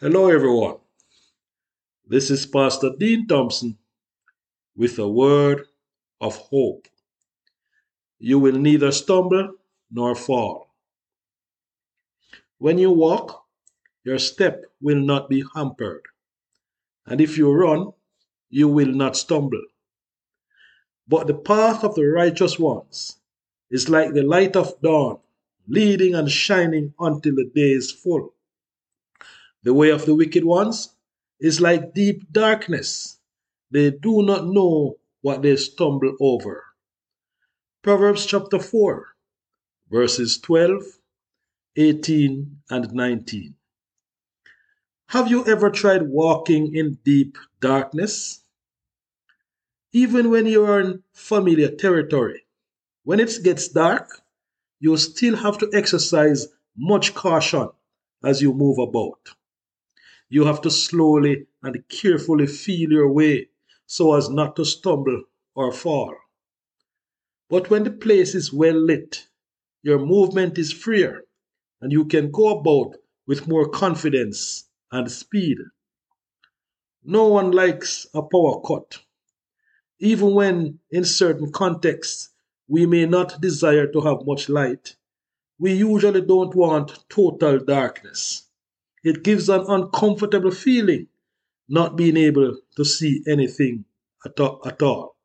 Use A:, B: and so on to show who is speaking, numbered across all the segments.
A: Hello, everyone. This is Pastor Dean Thompson with a word of hope. You will neither stumble nor fall. When you walk, your step will not be hampered. And if you run, you will not stumble. But the path of the righteous ones is like the light of dawn, leading and shining until the day is full. The way of the wicked ones is like deep darkness. They do not know what they stumble over. Proverbs chapter 4, verses 12, 18, and 19. Have you ever tried walking in deep darkness? Even when you are in familiar territory, when it gets dark, you still have to exercise much caution as you move about. You have to slowly and carefully feel your way so as not to stumble or fall. But when the place is well lit, your movement is freer and you can go about with more confidence and speed. No one likes a power cut. Even when, in certain contexts, we may not desire to have much light, we usually don't want total darkness. It gives an uncomfortable feeling not being able to see anything at all.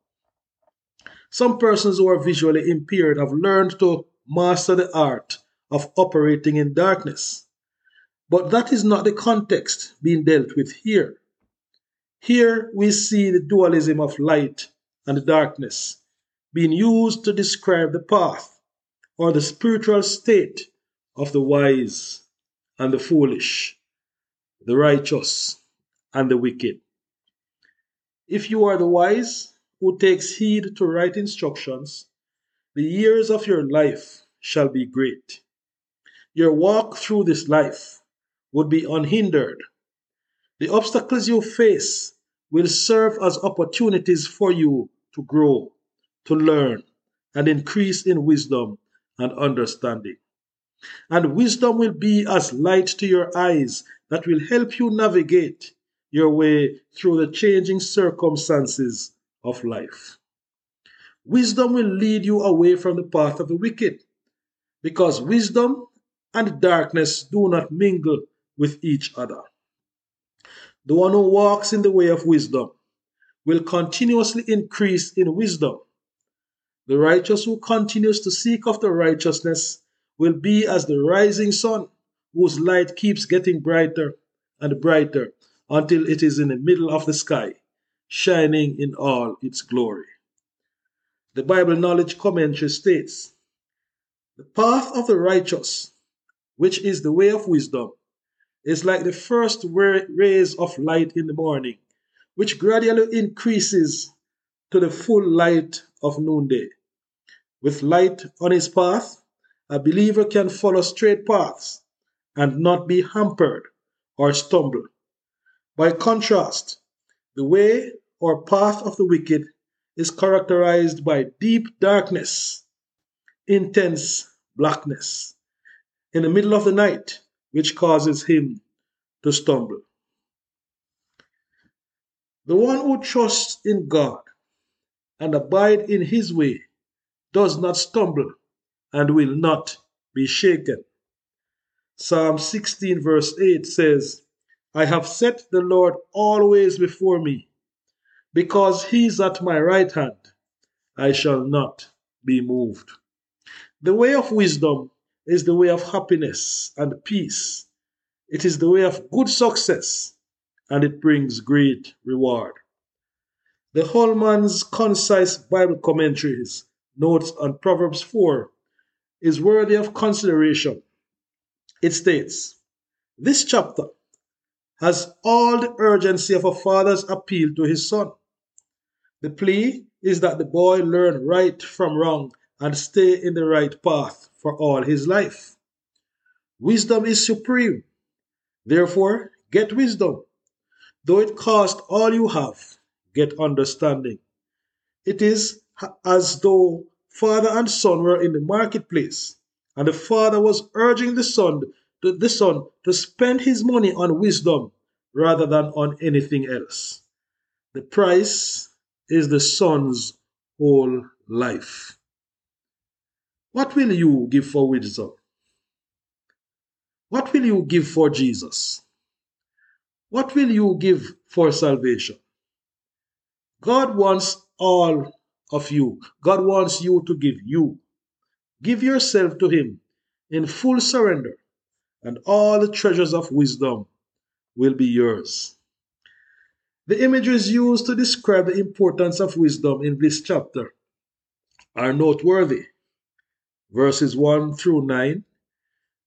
A: Some persons who are visually impaired have learned to master the art of operating in darkness. But that is not the context being dealt with here. Here we see the dualism of light and darkness being used to describe the path or the spiritual state of the wise and the foolish, the righteous and the wicked. If you are the wise who takes heed to right instructions, the years of your life shall be great. Your walk through this life would be unhindered. The obstacles you face will serve as opportunities for you to grow, to learn, and increase in wisdom and understanding. And wisdom will be as light to your eyes that will help you navigate your way through the changing circumstances of life. Wisdom will lead you away from the path of the wicked, because wisdom and darkness do not mingle with each other. The one who walks in the way of wisdom will continuously increase in wisdom. The righteous who continues to seek after righteousness will be as the rising sun, whose light keeps getting brighter and brighter until it is in the middle of the sky, shining in all its glory. The Bible Knowledge Commentary states The path of the righteous, which is the way of wisdom, is like the first rays of light in the morning, which gradually increases to the full light of noonday. With light on his path, a believer can follow straight paths and not be hampered or stumble. By contrast, the way or path of the wicked is characterized by deep darkness, intense blackness in the middle of the night, which causes him to stumble. The one who trusts in God and abide in his way does not stumble and will not be shaken. Psalm 16, verse 8 says, I have set the Lord always before me. Because he is at my right hand, I shall not be moved. The way of wisdom is the way of happiness and peace. It is the way of good success, and it brings great reward. The Holman's concise Bible commentaries notes on Proverbs 4 is worthy of consideration. It states, This chapter has all the urgency of a father's appeal to his son. The plea is that the boy learn right from wrong and stay in the right path for all his life. Wisdom is supreme. Therefore, get wisdom. Though it cost all you have, get understanding. It is as though father and son were in the marketplace, and the father was urging the son to the son to spend his money on wisdom rather than on anything else. The price is the son's whole life. What will you give for wisdom? What will you give for Jesus? What will you give for salvation? God wants all of you. God wants you to give you. Give yourself to Him in full surrender, and all the treasures of wisdom will be yours. The images used to describe the importance of wisdom in this chapter are noteworthy. Verses 1 through 9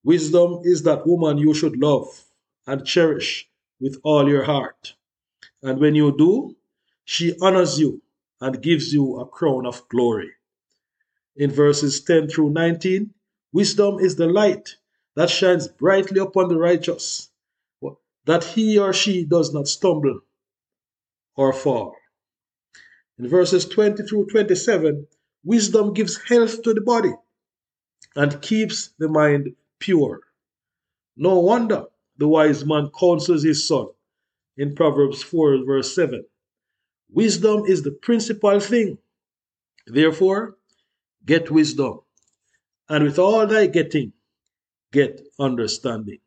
A: Wisdom is that woman you should love and cherish with all your heart. And when you do, she honors you and gives you a crown of glory. In verses 10 through 19, wisdom is the light that shines brightly upon the righteous, that he or she does not stumble or fall. In verses 20 through 27, wisdom gives health to the body and keeps the mind pure. No wonder the wise man counsels his son in Proverbs 4, verse 7. Wisdom is the principal thing. Therefore, get wisdom, and with all thy getting, get understanding.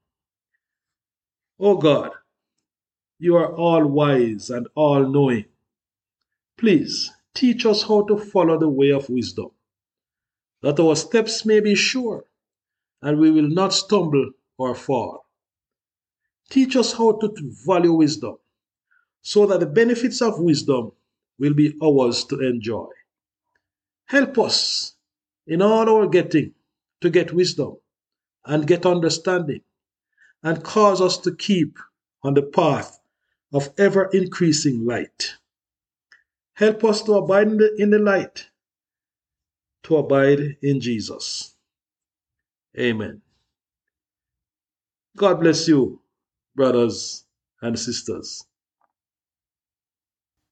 A: O God, you are all wise and all knowing. Please teach us how to follow the way of wisdom, that our steps may be sure and we will not stumble or fall. Teach us how to value wisdom so that the benefits of wisdom will be ours to enjoy. Help us in all our getting to get wisdom and get understanding and cause us to keep on the path of ever increasing light. Help us to abide in the, in the light, to abide in Jesus. Amen. God bless you, brothers and sisters.